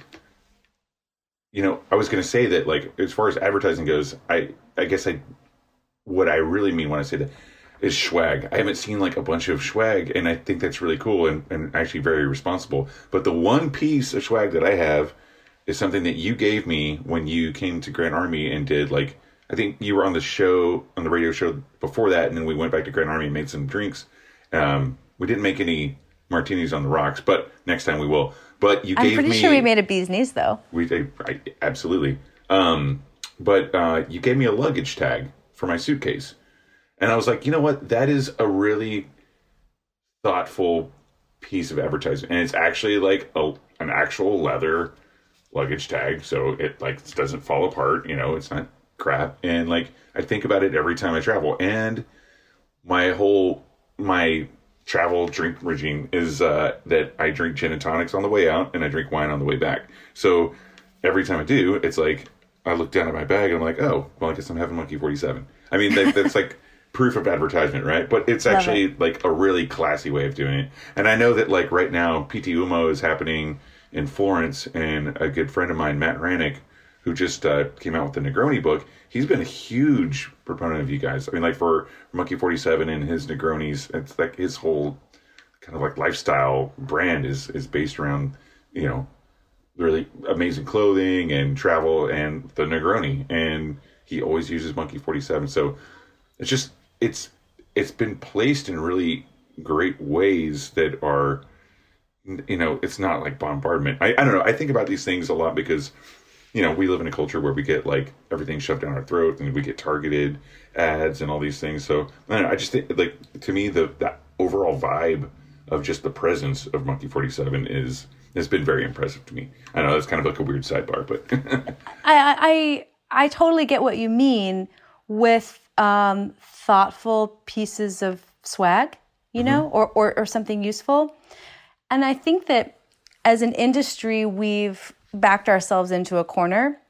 you know, I was going to say that like as far as advertising goes, I I guess I what I really mean when I say that is swag. I haven't seen like a bunch of swag, and I think that's really cool and, and actually very responsible. But the one piece of swag that I have is something that you gave me when you came to Grand Army and did like I think you were on the show on the radio show before that, and then we went back to Grand Army and made some drinks. Um, we didn't make any martinis on the rocks, but next time we will. But you I'm gave pretty me sure we made a bee's knees though. we did I, absolutely. Um, but uh, you gave me a luggage tag for my suitcase, and I was like, you know what? That is a really thoughtful piece of advertising, and it's actually like a an actual leather luggage tag, so it like doesn't fall apart. You know, it's not crap, and like I think about it every time I travel, and my whole my travel drink regime is uh, that I drink gin and tonics on the way out and I drink wine on the way back. So every time I do, it's like I look down at my bag and I'm like, oh, well, I guess I'm having Monkey 47. I mean, that, that's like proof of advertisement, right? But it's actually like a really classy way of doing it. And I know that like right now, Pitti Uomo is happening in Florence, and a good friend of mine, Matt Hranek, who just uh, came out with the Negroni book, he's been a huge proponent of you guys. I mean, like for Monkey 47 and his Negronis, it's like his whole kind of like lifestyle brand is is based around, you know, really amazing clothing and travel and the Negroni. And he always uses Monkey 47. So it's just, it's, it's been placed in really great ways that are, you know, it's not like bombardment. I, I don't know. I think about these things a lot because you know, we live in a culture where we get like everything shoved down our throat and we get targeted ads and all these things. So I don't know. I just think like to me the that overall vibe of just the presence of Monkey Forty Seven is has been very impressive to me. I know that's kind of like a weird sidebar, but I, I I totally get what you mean with um, thoughtful pieces of swag, you know, or, or or something useful. And I think that as an industry, we've backed ourselves into a corner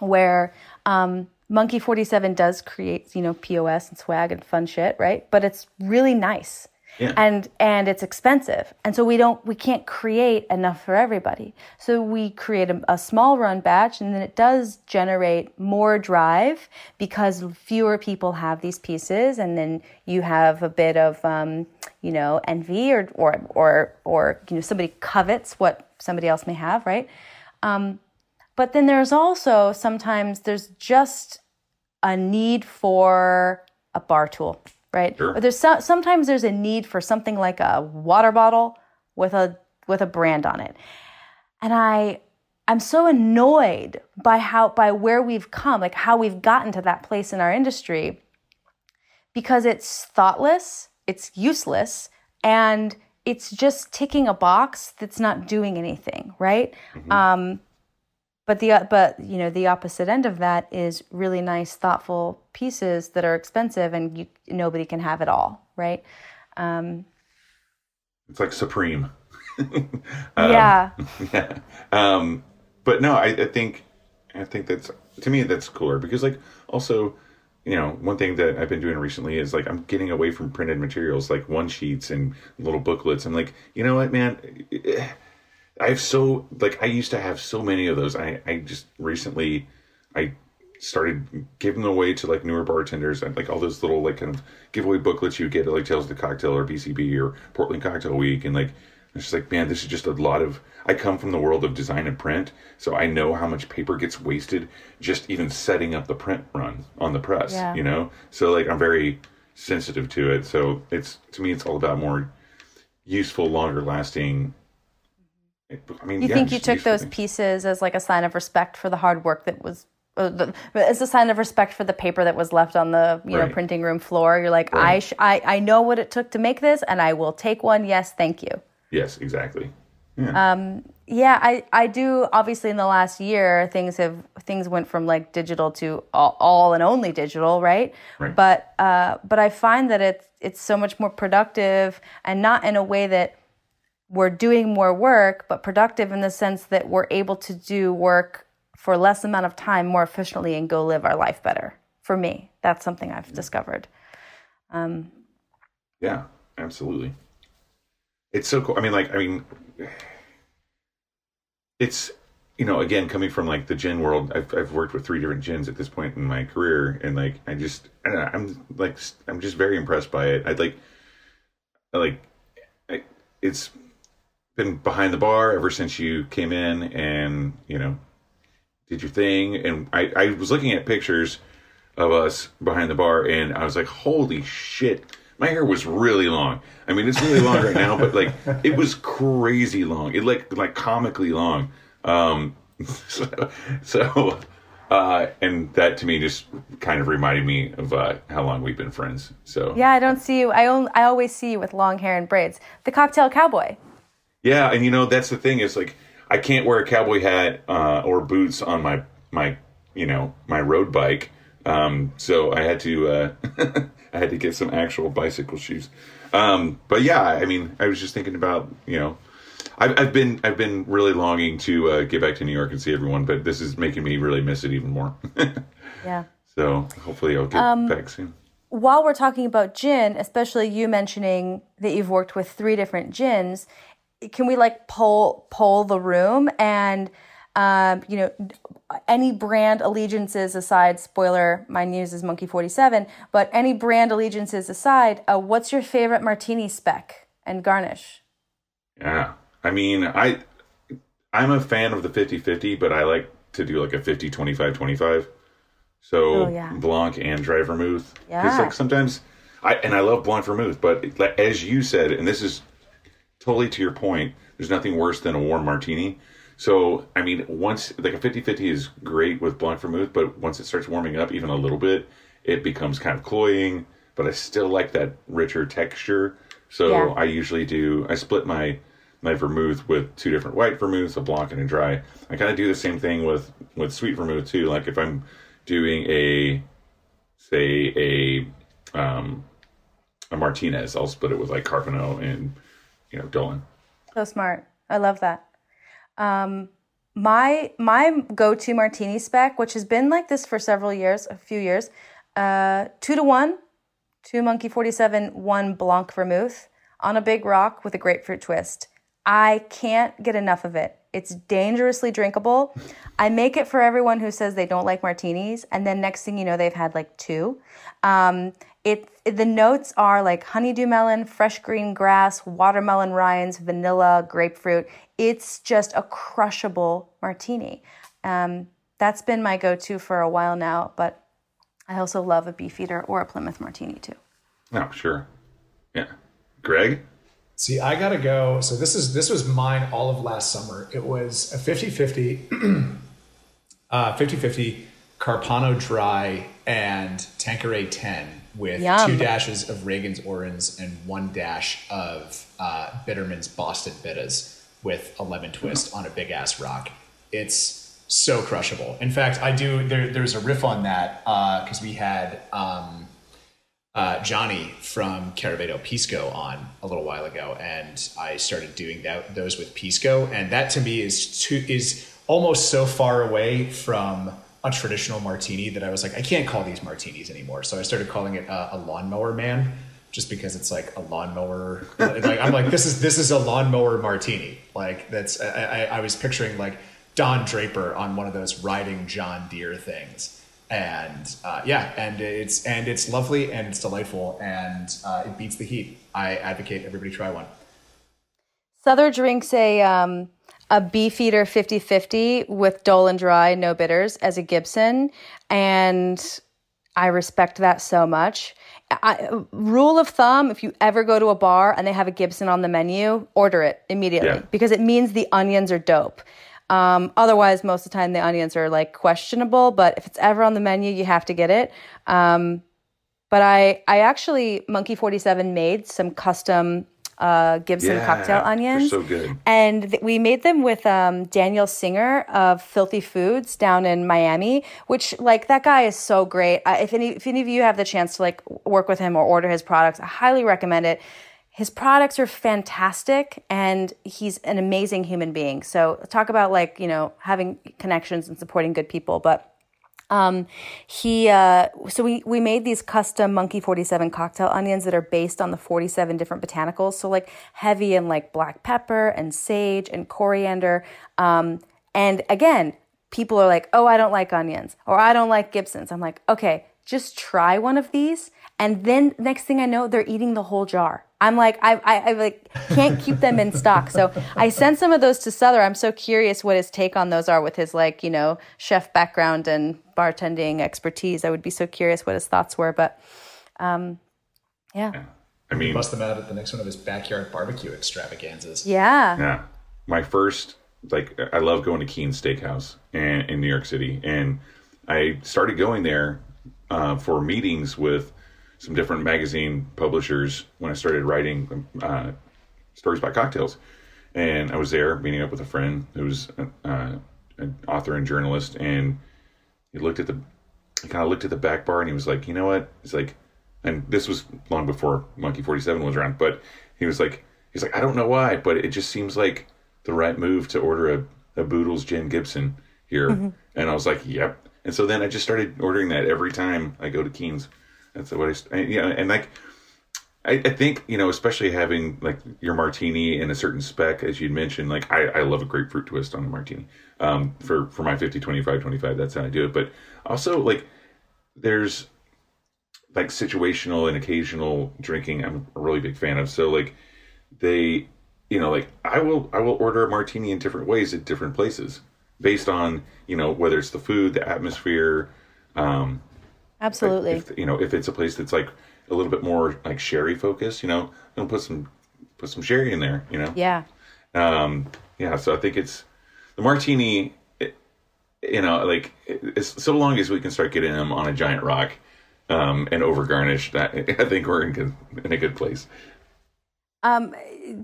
where um, Monkey 47 does create, you know, POS and swag and fun shit, right? But it's really nice. Yeah. And and it's expensive. And so we don't we can't create enough for everybody. So we create a, a small run batch and then it does generate more drive because fewer people have these pieces and then you have a bit of um, you know, envy or or or or you know somebody covets what somebody else may have, right? Um, but then there's also sometimes there's just a need for a bar tool, right? Sure. Or there's so, sometimes there's a need for something like a water bottle with a with a brand on it. and I I'm so annoyed by how by where we've come, like how we've gotten to that place in our industry because it's thoughtless, it's useless, and it's just ticking a box that's not doing anything, right? Um, but the but you know the opposite end of that is really nice, thoughtful pieces that are expensive, and you, nobody can have it all, right? Um, It's like Supreme. yeah, yeah. Um, but no, I, I think I think that's to me that's cooler because like also you know one thing that I've been doing recently is like I'm getting away from printed materials like one sheets and little booklets. I'm like you know what man. I have so like I used to have so many of those. I I just recently I started giving them away to like newer bartenders and like all those little like kind of giveaway booklets you get at like Tales of the Cocktail or BCB or Portland Cocktail Week and like it's just like man this is just a lot of I come from the world of design and print so I know how much paper gets wasted just even setting up the print run on the press Yeah. you know so like I'm very sensitive to it so it's to me it's all about more useful longer lasting I mean you yeah, think you took those things. pieces as like a sign of respect for the hard work that was. Uh, as a sign of respect for the paper that was left on the you know printing room floor, you're like, I, sh- I I know what it took to make this, and I will take one. Yes, thank you. Yes exactly Yeah, I, I do. Obviously, in the last year, things have things went from like digital to all, all and only digital, right? Right. But uh, but I find that it's it's so much more productive, and not in a way that we're doing more work, but productive in the sense that we're able to do work for less amount of time more efficiently and go live our life better. For me, that's something I've discovered. Um, Yeah, absolutely. It's so cool. I mean, like, I mean, it's you know, again, coming from like the gin world, I've I've worked with three different gins at this point in my career, and like, I just, I know, I'm like, I'm just very impressed by it. I'd like, I like, I, it's been behind the bar ever since you came in, and you know, did your thing, and I I was looking at pictures of us behind the bar, and I was like, "Holy shit!" My hair was really long. I mean, it's really long right now, but like, it was crazy long. It like like comically long. Um, so, so uh, and that to me just kind of reminded me of uh, how long we've been friends. So Yeah, I don't see you. I only, I always see you with long hair and braids. The cocktail cowboy. Yeah, and you know that's the thing is like I can't wear a cowboy hat uh, or boots on my my you know my road bike, um, so I had to uh, I had to get some actual bicycle shoes. Um, but yeah, I mean, I was just thinking about you know. I've, I've been I've been really longing to uh, get back to New York and see everyone, but this is making me really miss it even more. Yeah. so hopefully I'll get back soon. while we're talking about gin, especially you mentioning that you've worked with three different gins, can we like poll poll the room and um, you know any brand allegiances aside? Spoiler: my news is Monkey Forty Seven. But any brand allegiances aside, uh, what's your favorite martini spec and garnish? Yeah. I mean, I I'm a fan of the 50-50, but I like to do like a 50 25 25. So Oh, yeah. Blanc and dry vermouth. Yeah. like sometimes I and I love Blanc vermouth, but as you said, and this is totally to your point, there's nothing worse than a warm martini. So, I mean, once like a 50-50 is great with Blanc vermouth, but once it starts warming up even a little bit, it becomes kind of cloying, but I still like that richer texture. So, Yeah. I usually do I split my my vermouth with two different white vermouths, a blanc and a dry. I kind of do the same thing with with sweet vermouth too. Like if I'm doing a say a um a Martinez, I'll split it with like Carpano and you know Dolin. So smart. I love that. Um, my my go-to martini spec, which has been like this for several years, a few years, uh, two to one, two Monkey Forty Seven, one Blanc Vermouth on a big rock with a grapefruit twist. I can't get enough of it. It's dangerously drinkable. I make it for everyone who says they don't like martinis, and then next thing you know, they've had like two. Um, it, it- the notes are like honeydew melon, fresh green grass, watermelon rinds, vanilla, grapefruit. It's just a crushable martini. Um, that's been my go-to for a while now, but I also love a beefeater or a Plymouth martini too. Oh, sure. Yeah. Greg? See, I gotta go. So this is this was mine all of last summer. It was a 50-50, uh, 50-50 Carpano Dry and Tanqueray 10 with Yum. two dashes of Regans' Orange and one dash of uh, Bittermens Boston Bittahs with a lemon twist on a big ass rock. It's so crushable. In fact, I do. There, there's a riff on that because we had um, uh, Johnny from Caravedo Pisco on a little while ago, and I started doing that those with Pisco, and that to me is too is almost so far away from a traditional martini that I was like, I can't call these martinis anymore. So I started calling it uh, a lawnmower man, just because it's like a lawnmower. like I'm like, this is this is a lawnmower martini. Like that's I, I, I was picturing like Don Draper on one of those riding John Deere things and uh, yeah, and it's and it's lovely and it's delightful and uh, it beats the heat. I advocate everybody try one. Sother drinks a um, a Beefeater 50-50 with dull Dolin Dry, no bitters, as a Gibson, and I respect that so much. I, rule of thumb: if you ever go to a bar and they have a Gibson on the menu, order it immediately Yeah. because it means the onions are dope. Um, otherwise, most of the time the onions are like questionable. But if it's ever on the menu, you have to get it. Um, but I, I actually Monkey Forty Seven made some custom uh, Gibson Yeah, cocktail they're onions. so good. And th- we made them with um, Daniel Singer of Filthy Foods down in Miami, which like that guy is so great. I, if any if any of you have the chance to like work with him or order his products, I highly recommend it. His products are fantastic, and he's an amazing human being. So talk about like you know having connections and supporting good people, but. Um, he uh, so we we made these custom Monkey Forty Seven cocktail onions that are based on the forty seven different botanicals. So like heavy in like black pepper and sage and coriander. Um, and again, people are like, "Oh, I don't like onions," or "I don't like Gibsons." I'm like, "Okay, just try one of these." And then next thing I know, they're eating the whole jar. I'm like, I, I, I like can't keep them in stock. So I sent some of those to Sother. I'm so curious what his take on those are with his like, you know, chef background and bartending expertise. I would be so curious what his thoughts were. But um, yeah. I mean, Bust them out at the next one of his backyard barbecue extravaganzas. Yeah. Yeah. My first, like, I love going to Keens Steakhouse in, in New York City. And I started going there uh, for meetings with some different magazine publishers when I started writing uh, stories about cocktails. And I was there meeting up with a friend who's uh, an author and journalist. And he looked at the, he kind of looked at the back bar and he was like, you know what? He's like, and this was long before Monkey 47 was around, but he was like, he's like, I don't know why, but it just seems like the right move to order a, a Boodles Gin Gibson here. And I was like, yep. And so then I just started ordering that every time I go to Keens. That's what I, st- and, yeah, and like, I, I think, you know, especially having like your martini in a certain spec, as you'd mentioned, like I, I love a grapefruit twist on a martini. Um, for, for my 50, 25, 25, that's how I do it. But also like there's like situational and occasional drinking I'm a really big fan of. So like they you know, like I will I will order a martini in different ways at different places based on, you know, whether it's the food, the atmosphere, um Absolutely. if, you know, if it's a place that's like a little bit more like sherry focused, you know, then put some put some sherry in there, you know. yeah. Um, yeah, so I think it's the martini. It, you know, like so long as we can start getting them on a giant rock um, and over garnished, I, I think we're in good, in a good place. Um,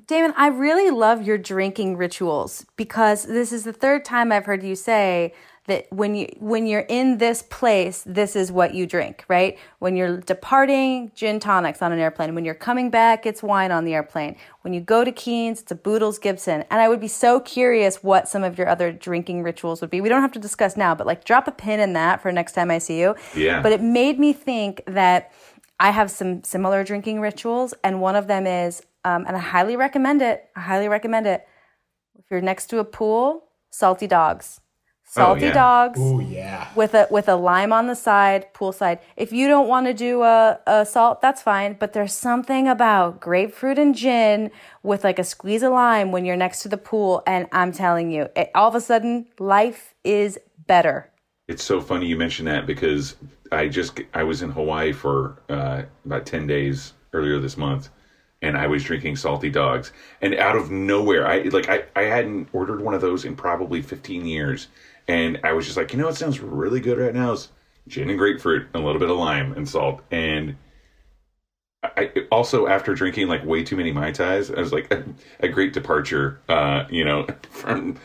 Damon, I really love your drinking rituals because this is the third time I've heard you say that when you when you're in this place, this is what you drink, right? When you're departing, gin tonics on an airplane. When you're coming back, it's wine on the airplane. When you go to Keens, it's a Boodles Gibson. And I would be so curious what some of your other drinking rituals would be. We don't have to discuss now, but like drop a pin in that for next time I see you. Yeah. But it made me think that I have some similar drinking rituals, and one of them is, um, and I highly recommend it. I highly recommend it. If you're next to a pool, salty dogs, salty yeah. dogs Ooh yeah. with a with a lime on the side, poolside. If you don't want to do a, a salt, that's fine. But there's something about grapefruit and gin with like a squeeze of lime when you're next to the pool, and I'm telling you, it, all of a sudden, life is better. It's so funny you mentioned that because I just I was in Hawaii for uh, about ten days earlier this month, and I was drinking salty dogs. And out of nowhere, I like I, I hadn't ordered one of those in probably 15 years. And I was just like, you know what sounds really good right now is gin and grapefruit, and a little bit of lime and salt. And I also after drinking like way too many mai tais, I was like a, a great departure, uh, you know, from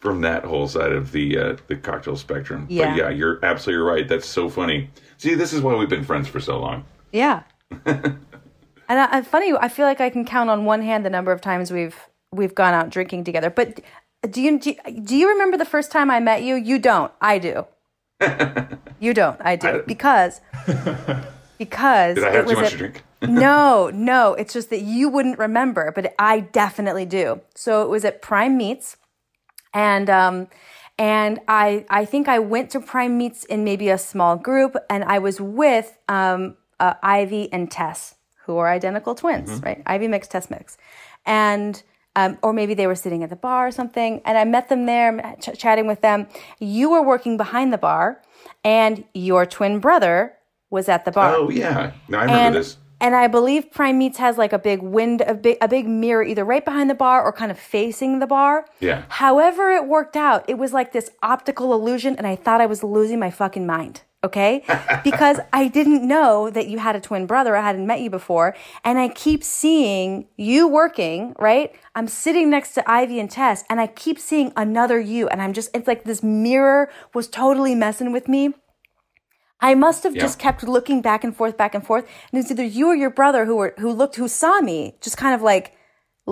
from that whole side of the uh, the cocktail spectrum. Yeah. But yeah, you're absolutely right. That's so funny. See, this is why we've been friends for so long. Yeah. and I, I- funny, I feel like I can count on one hand the number of times we've we've gone out drinking together. But do you do, you- do you remember the first time I met you? You don't. I do. you don't. I do because because Did I it have too much at- to drink? no, no. It's just that you wouldn't remember, but I definitely do. So it was at Prime Meats, and um, and I I think I went to Prime Meats in maybe a small group, and I was with um, uh, Ivy and Tess, who are identical twins, right? Ivy Mix, Tess Mix, and. Um, or maybe they were sitting at the bar or something, and I met them there, ch- chatting with them. You were working behind the bar, and your twin brother was at the bar Oh yeah, no, I remember and, this. And I believe Prime Meats has like a big wind, a big, a big mirror either right behind the bar or kind of facing the bar. Yeah. However, it worked out. It was like this optical illusion, and I thought I was losing my fucking mind. Okay. because I didn't know that you had a twin brother. I hadn't met you before. And I keep seeing you working, right? I'm sitting next to Ivy and Tess, and I keep seeing another you. And I'm just, it's like this mirror was totally messing with me. I must have Yeah. just kept looking back and forth, back and forth. And it's either you or your brother who were who looked who saw me, just kind of like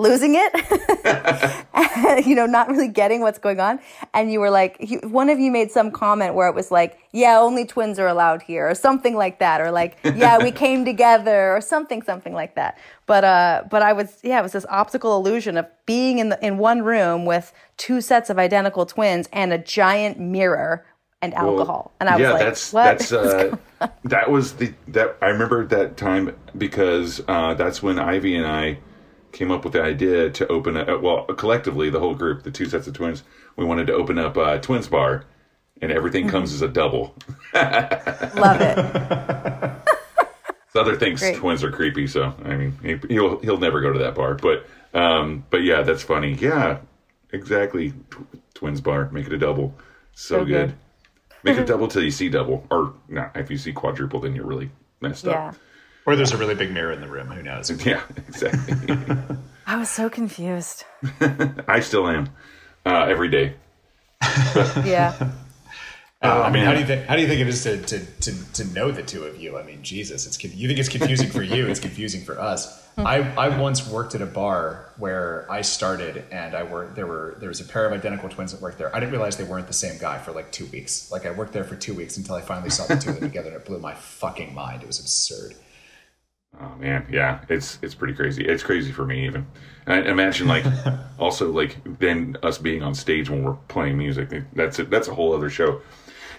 losing it, you know, not really getting what's going on. And you were like, he, one of you made some comment where it was like, "Yeah, only twins are allowed here," or something like that, or like, "Yeah, we came together," or something, something like that. But uh, but I was, yeah, it was this optical illusion of being in the in one room with two sets of identical twins and a giant mirror and Well, alcohol. And I was yeah, like, that's what? that's uh, that was the that I remember that time because uh, that's when Ivy and I came up with the idea to open a well collectively the whole group the two sets of twins we wanted to open up a twins bar and everything Mm-hmm. comes as a double. Love it. Sother thinks Great. twins are creepy, so I mean he, he'll he'll never go to that bar. But um, but yeah, that's funny. Yeah, exactly. Tw- twins bar, make it a double. So, So good. good. Make it double till you see double, or not. If you see quadruple, then you're really messed Yeah. up. Or there's a really big mirror in the room. Who knows? Yeah, exactly. I was so confused. I still am uh, every day. Yeah. Uh, I mean, how do you think? How do you think it is to, to to to know the two of you? I mean, Jesus, it's you think it's confusing for you. It's confusing for us. I I once worked at a bar where I started, and I worked. There were there was a pair of identical twins that worked there. I didn't realize they weren't the same guy for like two weeks. Like I worked there for two weeks until I finally saw the two of them together, and it blew my fucking mind. It was absurd. Oh man, yeah, it's it's pretty crazy. It's crazy for me even. And I imagine like also like then us being on stage when we're playing music. That's it. That's a whole other show.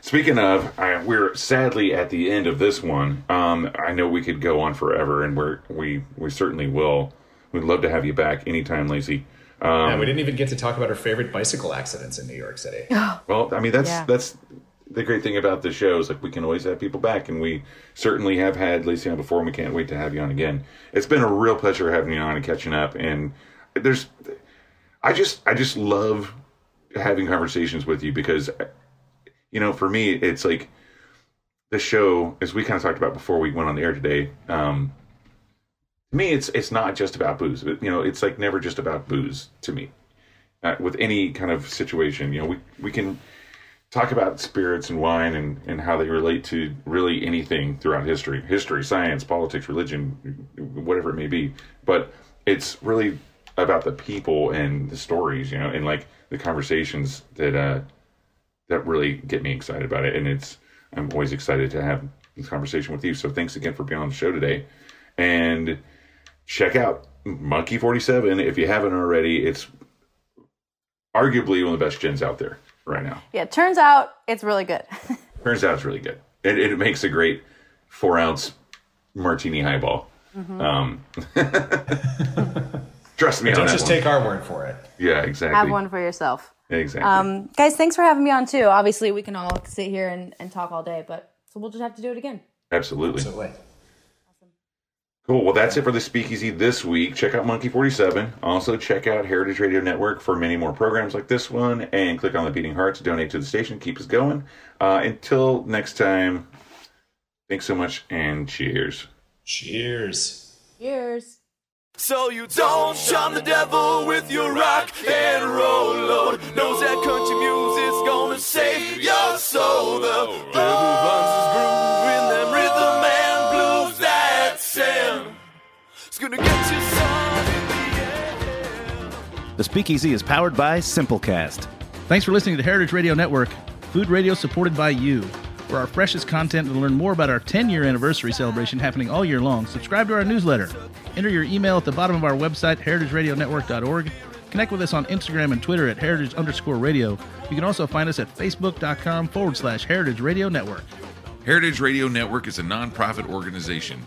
Speaking of, I, we're sadly at the end of this one. Um, I know we could go on forever, and we're we we certainly will. We'd love to have you back anytime, Lacy. Um, Yeah, we didn't even get to talk about our favorite bicycle accidents in New York City. Well, I mean that's Yeah. that's the great thing about the show is like we can always have people back, and we certainly have had Lacy on before, and we can't wait to have you on again. It's been a real pleasure having you on and catching up. And there's, I just I just love having conversations with you because, you know, for me it's like the show as we kind of talked about before we went on the air today. Um, to me, it's it's not just about booze. But, you know, it's like never just about booze to me. Uh, with any kind of situation, you know, we we can talk about spirits and wine and, and how they relate to really anything throughout history. History science politics religion whatever it may be. But it's really about the people and the stories you know and like the conversations that uh that really get me excited about it. And it's i'm always excited to have this conversation with you. So thanks again for being on the show today. And check out monkey 47 if you haven't already. It's arguably one of the best gins out there right now Yeah. Turns out it's really good. Turns out it's really good. It, it makes a great four ounce martini highball. Um, trust me Don't that just one. take our word for it. yeah, exactly. Have one for yourself. Exactly. Um, guys, thanks for having me on too. Obviously, we can all sit here and, and talk all day, but so we'll just have to do it again. Absolutely. Absolutely. Cool. Well, that's it for the Speakeasy this week. Check out Monkey 47. Also, check out Heritage Radio Network for many more programs like this one. And click on the Beating Heart to donate to the station. Keep us going. Uh, until next time, thanks so much and cheers. Cheers. Cheers. So you don't shun the devil with your rock and roll load. Knows that country music's gonna save your soul. The devil the end. The Speakeasy is powered by Simplecast. Thanks for listening to Heritage Radio Network, food radio supported by you. For our freshest content and to learn more about our 10 year anniversary celebration happening all year long, subscribe to our newsletter. Enter your email at the bottom of our website, heritageradionetwork.org. Connect with us on Instagram and Twitter at heritage underscore radio. You can also find us at facebook.com forward slash heritage radio network. Heritage Radio Network is a nonprofit organization